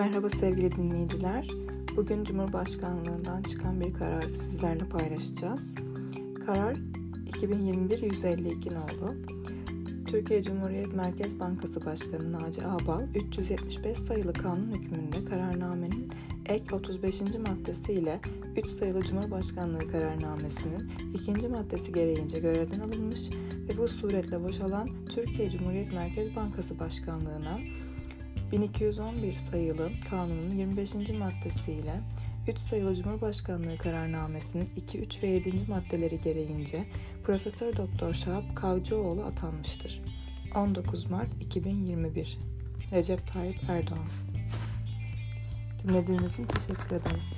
Merhaba sevgili dinleyiciler. Bugün Cumhurbaşkanlığından çıkan bir kararı sizlerle paylaşacağız. Karar 2021-152 nolu. Türkiye Cumhuriyet Merkez Bankası Başkanı Naci Ağbal 375 sayılı kanun hükmünde kararnamenin ek 35. maddesi ile 3 sayılı Cumhurbaşkanlığı kararnamesinin ikinci maddesi gereğince görevden alınmış ve bu suretle boşalan Türkiye Cumhuriyet Merkez Bankası Başkanlığı'na 1211 sayılı kanunun 25. maddesiyle 3 sayılı Cumhurbaşkanlığı kararnamesinin 2, 3 ve 7. maddeleri gereğince Profesör Doktor Şahap Kavcıoğlu atanmıştır. 19 Mart 2021 Recep Tayyip Erdoğan Dinlediğiniz için teşekkür ederiz.